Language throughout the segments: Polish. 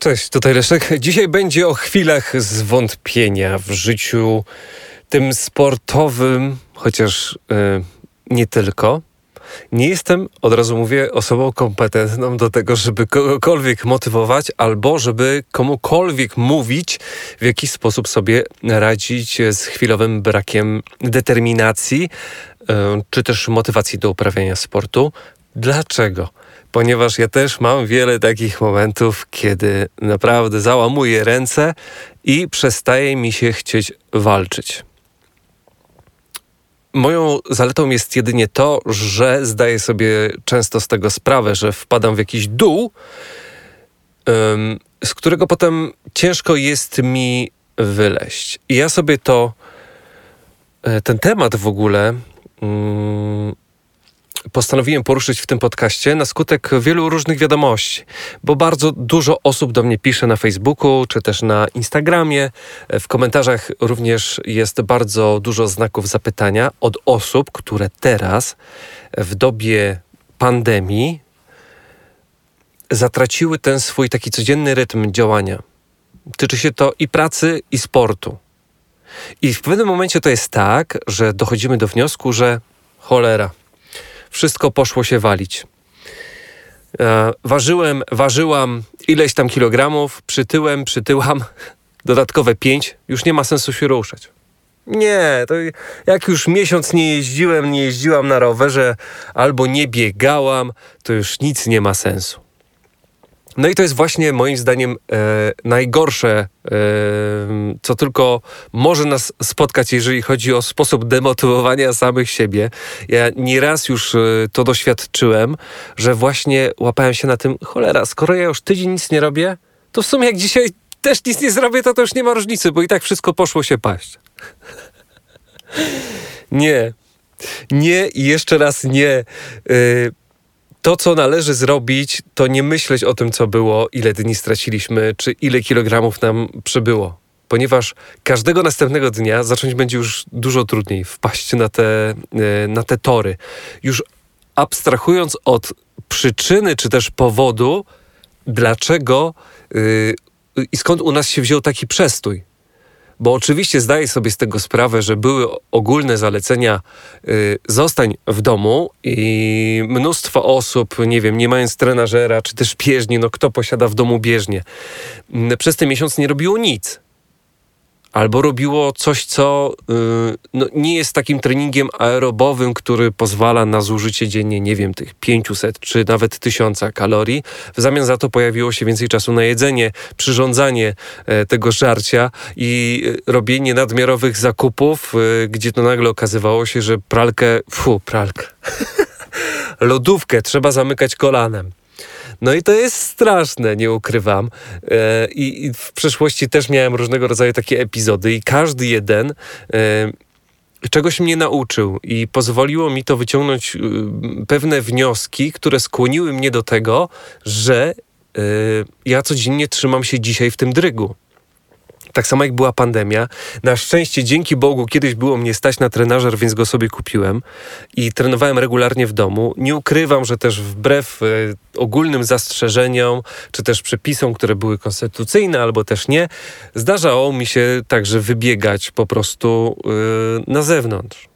Cześć, tutaj Leszek. Dzisiaj będzie o chwilach zwątpienia w życiu tym sportowym, chociaż yy, nie tylko. Nie jestem, od razu mówię, osobą kompetentną do tego, żeby kogokolwiek motywować albo żeby komukolwiek mówić, w jaki sposób sobie radzić z chwilowym brakiem determinacji yy, czy też motywacji do uprawiania sportu. Dlaczego? Ponieważ ja też mam wiele takich momentów, kiedy naprawdę załamuję ręce i przestaje mi się chcieć walczyć. Moją zaletą jest jedynie to, że zdaję sobie często z tego sprawę, że wpadam w jakiś dół, z którego potem ciężko jest mi wyleść. I ja sobie to, e, ten temat w ogóle, mm, postanowiłem poruszyć w tym podcaście na skutek wielu różnych wiadomości, bo bardzo dużo osób do mnie pisze na Facebooku czy też na Instagramie. W komentarzach również jest bardzo dużo znaków zapytania od osób, które teraz w dobie pandemii zatraciły ten swój taki codzienny rytm działania. Tyczy się to i pracy, i sportu. I w pewnym momencie to jest tak, że dochodzimy do wniosku, że cholera, wszystko poszło się walić. E, ważyłem, ważyłam ileś tam kilogramów, przytyłem, przytyłam, dodatkowe pięć, już nie ma sensu się ruszać. Nie, to jak już miesiąc nie jeździłem, nie jeździłam na rowerze albo nie biegałam, to już nic nie ma sensu. No i to jest właśnie moim zdaniem e, najgorsze, e, co tylko może nas spotkać, jeżeli chodzi o sposób demotywowania samych siebie. Ja nieraz już e, to doświadczyłem, że właśnie łapałem się na tym, cholera, skoro ja już tydzień nic nie robię, to w sumie jak dzisiaj też nic nie zrobię, to to już nie ma różnicy, bo i tak wszystko poszło się paść. nie. Nie i jeszcze raz nie. Yy, to, co należy zrobić, to nie myśleć o tym, co było, ile dni straciliśmy, czy ile kilogramów nam przybyło. Ponieważ każdego następnego dnia zacząć będzie już dużo trudniej wpaść na te, e, na te tory. Już abstrahując od przyczyny, czy też powodu, dlaczego yy, i skąd u nas się wziął taki przestój bo oczywiście zdaję sobie z tego sprawę, że były ogólne zalecenia y, zostań w domu i mnóstwo osób, nie wiem, nie mając trenażera czy też bieżni, no kto posiada w domu bieżnię, przez ten miesiąc nie robiło nic albo robiło coś, co yy, no, nie jest takim treningiem aerobowym, który pozwala na zużycie dziennie, nie wiem, tych 500 czy nawet 1000 kalorii. W zamian za to pojawiło się więcej czasu na jedzenie, przyrządzanie e, tego żarcia i e, robienie nadmiarowych zakupów, e, gdzie to nagle okazywało się, że pralkę, fu, pralkę, lodówkę trzeba zamykać kolanem. No i to jest straszne, nie ukrywam. E, I, I, w przeszłości też miałem różnego rodzaju takie epizody i każdy jeden e, czegoś mnie nauczył i pozwoliło mi to wyciągnąć e, pewne wnioski, które skłoniły mnie do tego, że ja codziennie trzymam się dzisiaj w tym drygu. Tak samo jak była pandemia. Na szczęście, dzięki Bogu, kiedyś było mnie stać na trenażer, więc go sobie kupiłem i trenowałem regularnie w domu. Nie ukrywam, że też wbrew y, ogólnym zastrzeżeniom, czy też przepisom, które były konstytucyjne albo też nie, zdarzało mi się także wybiegać po prostu y, na zewnątrz.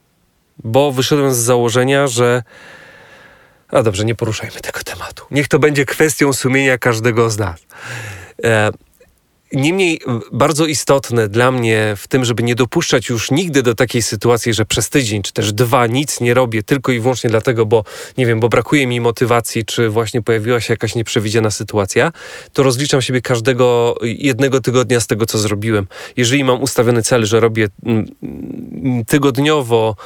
Bo wyszedłem z założenia, że a dobrze, nie poruszajmy tego tematu. Niech to będzie kwestią sumienia każdego z nas. E, Niemniej bardzo istotne dla mnie w tym, żeby nie dopuszczać już nigdy do takiej sytuacji, że przez tydzień czy też dwa nic nie robię tylko i wyłącznie dlatego, bo nie wiem, bo brakuje mi motywacji, czy właśnie pojawiła się jakaś nieprzewidziana sytuacja, to rozliczam siebie każdego jednego tygodnia z tego, co zrobiłem. Jeżeli mam ustawiony cel, że robię tygodniowo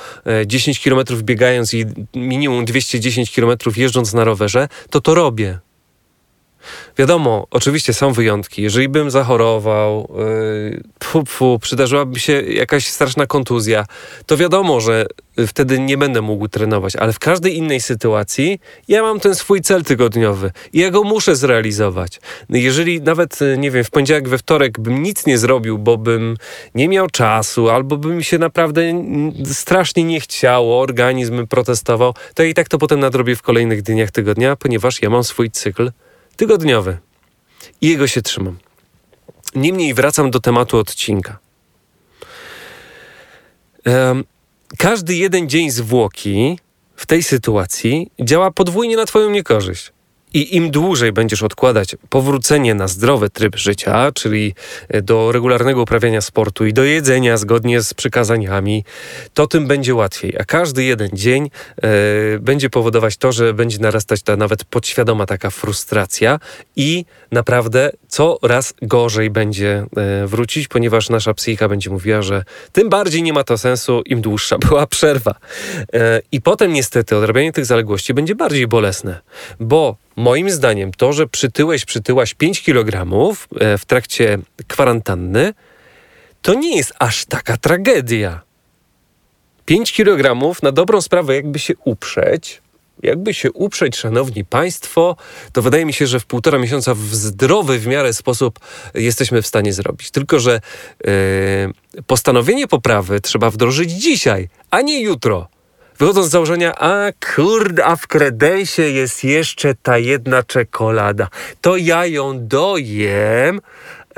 10 km biegając i minimum 210 km jeżdżąc na rowerze, to to Wiadomo, oczywiście są wyjątki. Jeżeli bym zachorował, yy, pfu, pfu, przydarzyłaby się jakaś straszna kontuzja, to wiadomo, że wtedy nie będę mógł trenować, ale w każdej innej sytuacji ja mam ten swój cel tygodniowy i ja go muszę zrealizować. Jeżeli nawet, nie wiem, w poniedziałek, we wtorek bym nic nie zrobił, bo bym nie miał czasu, albo by mi się naprawdę strasznie nie chciało, organizm protestował, to i tak to potem nadrobię w kolejnych dniach tygodnia, ponieważ ja mam swój cykl tygodniowy. I jego się trzymam. Niemniej wracam do tematu odcinka. Każdy jeden dzień zwłoki w tej sytuacji działa podwójnie na Twoją niekorzyść. I im dłużej będziesz odkładać powrócenie na zdrowy tryb życia, czyli e, do regularnego uprawiania sportu i do jedzenia zgodnie z przykazaniami, to tym będzie łatwiej. A każdy jeden dzień e, będzie powodować to, że będzie narastać ta nawet podświadoma taka frustracja i naprawdę coraz gorzej będzie e, wrócić, ponieważ nasza psychika będzie mówiła, że tym bardziej nie ma to sensu, im dłuższa była przerwa. I potem niestety odrabianie tych zaległości będzie bardziej bolesne, bo moim zdaniem to, że przytyłeś, przytyłaś 5 kg e, w trakcie kwarantanny, to nie jest aż taka tragedia. 5 kg na dobrą sprawę, jakby się uprzeć, jakby się uprzeć, szanowni państwo, to wydaje mi się, że w półtora miesiąca w zdrowy w miarę sposób jesteśmy w stanie zrobić. Tylko, że yy, postanowienie poprawy trzeba wdrożyć dzisiaj, a nie jutro. Wychodząc z założenia, a kurde, a w kredensie jest jeszcze ta jedna czekolada. To ja ją dojem,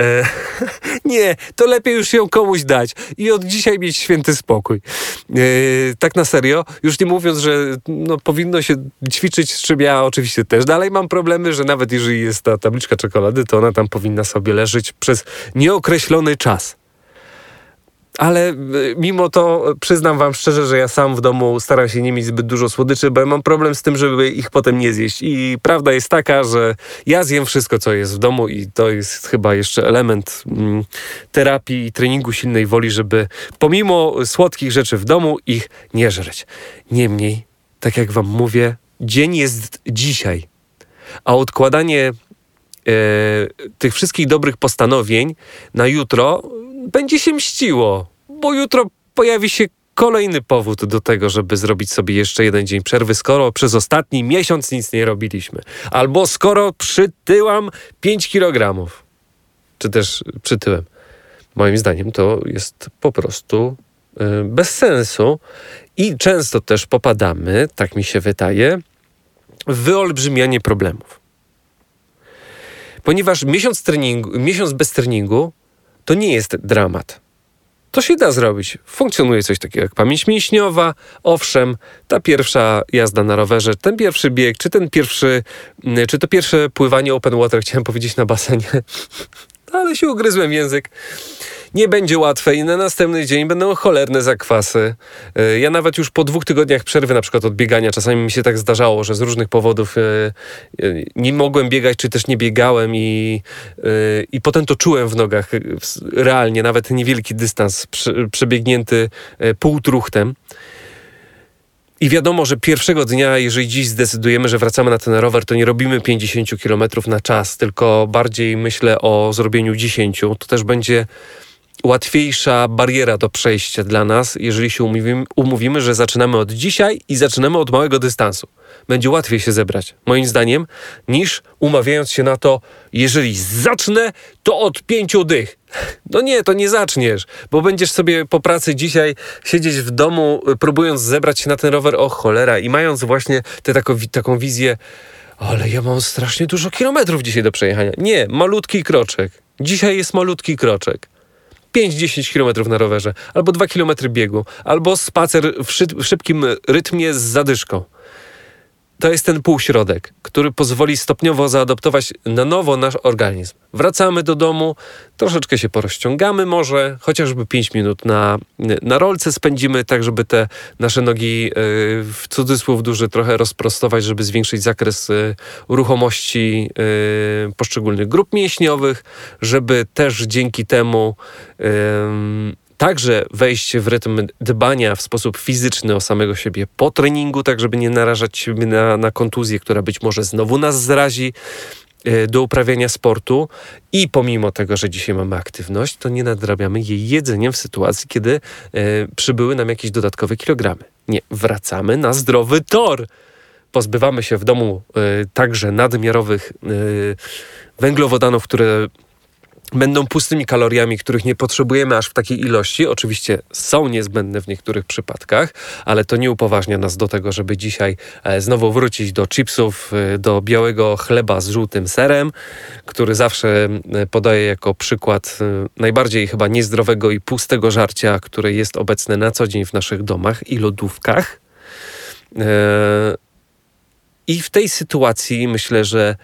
E, nie, to lepiej już ją komuś dać i od dzisiaj mieć święty spokój. E, tak na serio, już nie mówiąc, że no, powinno się ćwiczyć, z czym ja oczywiście też dalej mam problemy, że nawet jeżeli jest ta tabliczka czekolady, to ona tam powinna sobie leżeć przez nieokreślony czas ale e, mimo to przyznam wam szczerze, że ja sam w domu staram się nie mieć zbyt dużo słodyczy, bo ja mam problem z tym, żeby ich potem nie zjeść. I prawda jest taka, że ja zjem wszystko, co jest w domu i to jest chyba jeszcze element mm, terapii i treningu silnej woli, żeby pomimo słodkich rzeczy w domu ich nie żreć. Niemniej, tak jak wam mówię, dzień jest dzisiaj, a odkładanie e, tych wszystkich dobrych postanowień na jutro będzie się mściło, bo jutro pojawi się kolejny powód do tego, żeby zrobić sobie jeszcze jeden dzień przerwy, skoro przez ostatni miesiąc nic nie robiliśmy. Albo skoro przytyłam 5 kg. Czy też przytyłem. Moim zdaniem to jest po prostu y, bez sensu i często też popadamy, tak mi się wydaje, w wyolbrzymianie problemów. Ponieważ miesiąc, treningu, miesiąc bez treningu to nie jest dramat. To się da zrobić. Funkcjonuje coś takiego jak pamięć mięśniowa. Owszem, ta pierwsza jazda na rowerze, ten pierwszy bieg, czy ten pierwszy, czy to pierwsze pływanie open water, chciałem powiedzieć na basenie, ale się ugryzłem język nie będzie łatwe i na następny dzień będą cholerne zakwasy. E, ja nawet już po dwóch tygodniach przerwy, na przykład od biegania, czasami mi się tak zdarzało, że z różnych powodów e, e, nie mogłem biegać, czy też nie biegałem i, i potem to czułem w nogach realnie, nawet niewielki dystans przebiegnięty półtruchtem. I wiadomo, że pierwszego dnia, jeżeli dziś zdecydujemy, że wracamy na ten rower, to nie robimy 50 km na czas, tylko bardziej myślę o zrobieniu 10. To też będzie łatwiejsza bariera do przejścia dla nas, jeżeli się umówimy, umówimy, że zaczynamy od dzisiaj i zaczynamy od małego dystansu. Będzie łatwiej się zebrać, moim zdaniem, niż umawiając się na to, jeżeli zacznę, to od pięciu dych. No nie, to nie zaczniesz, bo będziesz sobie po pracy dzisiaj siedzieć w domu, próbując zebrać się na ten rower, o cholera, i mając właśnie tę taką, taką wizję, ale ja mam strasznie dużo kilometrów dzisiaj do przejechania. Nie, malutki kroczek. Dzisiaj jest malutki kroczek. 5-10 km na rowerze, albo 2 km biegu, albo spacer w, w szybkim rytmie z zadyszką to jest ten półśrodek, który pozwoli stopniowo zaadoptować na nowo nasz organizm. Wracamy do domu, troszeczkę się porozciągamy może, chociażby 5 minut na, na rolce spędzimy, tak żeby te nasze nogi yy, w cudzysłów duży trochę rozprostować, żeby zwiększyć zakres yy, ruchomości yy, poszczególnych grup mięśniowych, żeby też dzięki temu także wejść w rytm dbania w sposób fizyczny o samego siebie po treningu, tak żeby nie narażać się na, na kontuzję, która być może znowu nas zrazi e, do uprawiania sportu i pomimo tego, że dzisiaj mamy aktywność, to nie nadrabiamy jej jedzeniem w sytuacji, kiedy e, przybyły nam jakieś dodatkowe kilogramy. Nie, wracamy na zdrowy tor. Pozbywamy się w domu e, także nadmiarowych węglowodanów, które będą pustymi kaloriami, których nie potrzebujemy aż w takiej ilości. Oczywiście są niezbędne w niektórych przypadkach, ale to nie upoważnia nas do tego, żeby dzisiaj e, znowu wrócić do chipsów, e, do białego chleba z żółtym serem, który zawsze e, podaję jako przykład najbardziej chyba niezdrowego i pustego żarcia, które jest obecne na co dzień w naszych domach i lodówkach. I w tej sytuacji myślę, że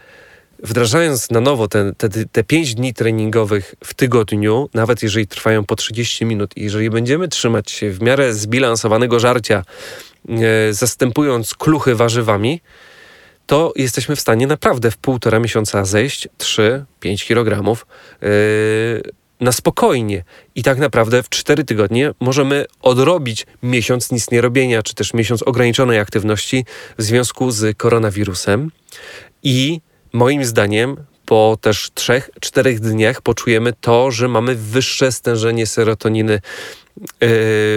wdrażając na nowo te, te, te 5 dni treningowych w tygodniu, nawet jeżeli trwają po 30 minut, i jeżeli będziemy trzymać się w miarę zbilansowanego żarcia, e, zastępując kluchy warzywami, to jesteśmy w stanie naprawdę w półtora miesiąca zejść 3-5 kg yy, na spokojnie. I tak naprawdę w 4 tygodnie możemy odrobić miesiąc nic nie robienia, czy też miesiąc ograniczonej aktywności w związku z koronawirusem. I moim zdaniem po też 3-4 dniach poczujemy to, że mamy wyższe stężenie serotoniny e,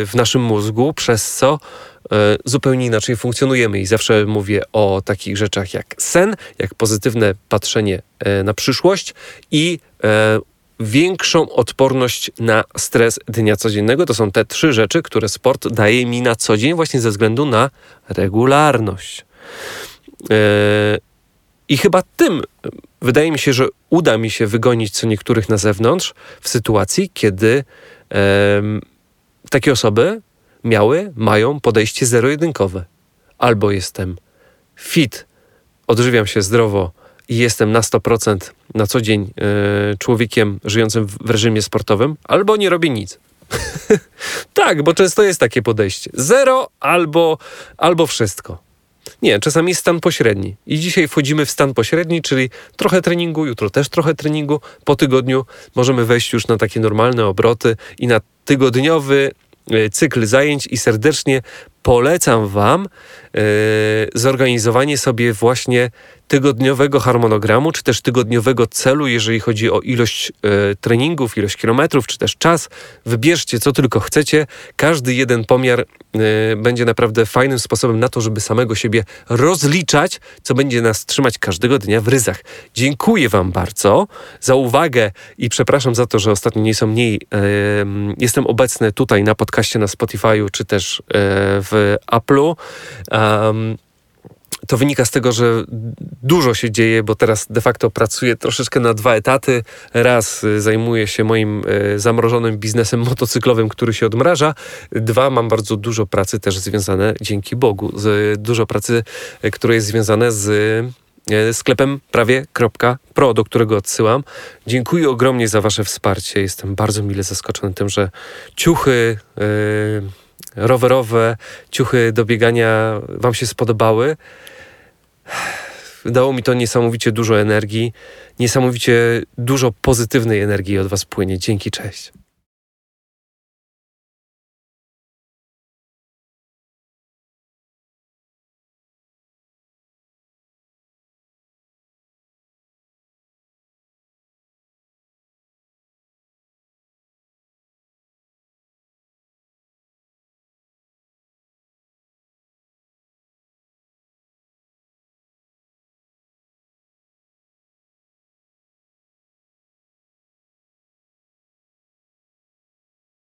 w naszym mózgu, przez co e, zupełnie inaczej funkcjonujemy. I zawsze mówię o takich rzeczach jak sen, jak pozytywne patrzenie e, na przyszłość i większą odporność na stres dnia codziennego. To są te trzy rzeczy, które sport daje mi na co dzień, właśnie ze względu na regularność. I chyba tym wydaje mi się, że uda mi się wygonić co niektórych na zewnątrz w sytuacji, kiedy takie osoby miały, mają podejście zero-jedynkowe. Albo jestem fit, odżywiam się zdrowo i jestem na 100% na co dzień e, człowiekiem żyjącym w reżimie sportowym, albo nie robię nic. tak, bo często jest takie podejście. Zero albo, albo wszystko. Nie, czasami jest stan pośredni. I dzisiaj wchodzimy w stan pośredni, czyli trochę treningu, jutro też trochę treningu. Po tygodniu możemy wejść już na takie normalne obroty i na tygodniowy e, cykl zajęć i serdecznie polecam Wam yy, zorganizowanie sobie właśnie tygodniowego harmonogramu, czy też tygodniowego celu, jeżeli chodzi o ilość e, treningów, ilość kilometrów, czy też czas. Wybierzcie, co tylko chcecie. Każdy jeden pomiar e, będzie naprawdę fajnym sposobem na to, żeby samego siebie rozliczać, co będzie nas trzymać każdego dnia w ryzach. Dziękuję Wam bardzo za uwagę i przepraszam za to, że ostatnio nieco mniej e, jestem obecny tutaj na podcaście na Spotify'u, czy też e, Apple'u. Um, to wynika z tego, że dużo się dzieje, bo teraz de facto pracuję troszeczkę na dwa etaty. Raz y, zajmuję się moim y, zamrożonym biznesem motocyklowym, który się odmraża. Dwa, mam bardzo dużo pracy też związane, dzięki Bogu, z, dużo pracy, y, które jest związane z sklepem prawie.pro, do którego odsyłam. Dziękuję ogromnie za Wasze wsparcie. Jestem bardzo mile zaskoczony tym, że ciuchy. Yy, rowerowe, ciuchy do biegania Wam się spodobały. Dało mi to niesamowicie dużo energii, niesamowicie dużo pozytywnej energii od Was płynie. Dzięki, cześć.